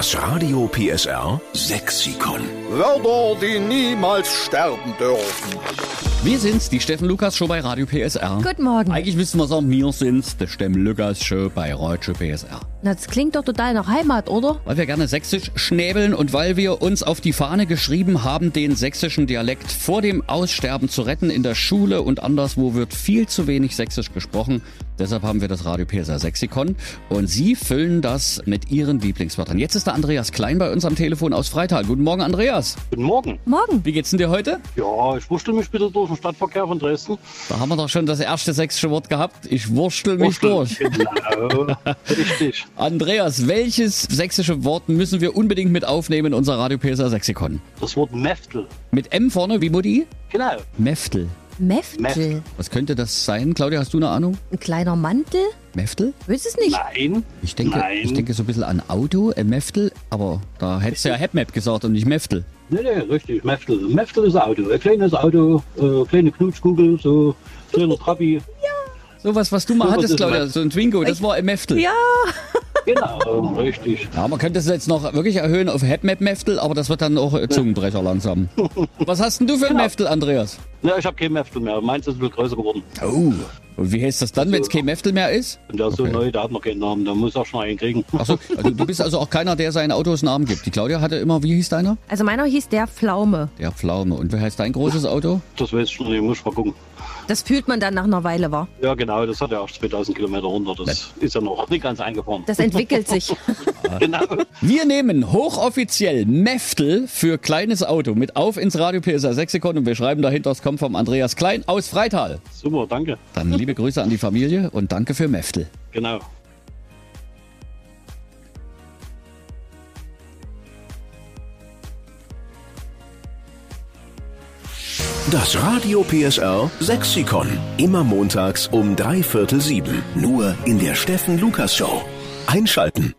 Das Radio PSR Sexikon. Wörter, die niemals sterben dürfen. Wir sind's, die Steffen Lukas Show bei Radio PSR. Guten Morgen. Eigentlich müssten wir sagen, wir sind's, der Steffen Lukas Show bei Radio PSR. Na, das klingt doch total nach Heimat, oder? Weil wir gerne sächsisch schnäbeln und weil wir uns auf die Fahne geschrieben haben, den sächsischen Dialekt vor dem Aussterben zu retten. In der Schule und anderswo wird viel zu wenig sächsisch gesprochen. Deshalb haben wir das Radio PSR Sexikon und Sie füllen das mit Ihren Lieblingswörtern. Jetzt ist der Andreas Klein bei uns am Telefon aus Freital. Guten Morgen, Andreas. Guten Morgen. Morgen. Wie geht's denn dir heute? Ja, ich wurschtel mich bitte durch den Stadtverkehr von Dresden. Da haben wir doch schon das erste sächsische Wort gehabt. Ich wurstel mich durch. Genau, richtig. Andreas, welches sächsische Wort müssen wir unbedingt mit aufnehmen in unser Radio PSR Sexikon? Das Wort Meftel. Mit M vorne, wie Mutti? Genau. Meftel. Meftel. Was könnte das sein? Claudia, hast du eine Ahnung? Ein kleiner Mantel? Meftel? Weiß es nicht. Nein. Ich denke, Nein. ich denke so ein bisschen an Auto, äh, Meftel, aber da hättest du ja Hepmap gesagt und nicht Meftel. Nee, nee, richtig. Meftel. Meftel ist ein Auto. Ein kleines Auto, äh, kleine Knutschkugel, so kleiner Trabi. Sowas, was du mal Sowas hattest, ist Claudia, so ein Twingo, das war ein Meftel. Ja. Genau, richtig. Ja, man könnte es jetzt noch wirklich erhöhen auf Hepmap Meftel, aber das wird dann auch Zungenbrecher langsam. Was hast denn du für ein Genau. Meftel, Andreas? Ja, ich habe kein Meftel mehr. Meins ist ein bisschen größer geworden. Oh. Und wie heißt das dann, wenn es kein Meftel mehr ist? Und der ist so Okay. neu, der hat noch keinen Namen. Der muss auch schon einen kriegen. Achso, also du bist also auch keiner, der seinen Autos Namen gibt. Die Claudia hatte immer, wie hieß deiner? Also meiner hieß der Pflaume. Der Pflaume. Und wer heißt dein großes Auto? Das weiß ich noch nicht. Muss ich mal gucken. Das fühlt man dann nach einer Weile, war. Ja, genau. Das hat ja auch 2000 Kilometer runter. Das ist ja noch nicht ganz eingefahren. Das entwickelt sich. genau. Wir nehmen hochoffiziell Meftel für kleines Auto mit auf ins Radio PSR Sexikon und wir schreiben dahinter, es kommt vom Andreas Klein aus Freital. Super, danke. Dann liebe Grüße an die Familie und danke für Meftel. Genau. Das Radio PSR Sexikon. Immer montags um drei Viertel sieben. Nur in der Steffen Lukas Show. Einschalten.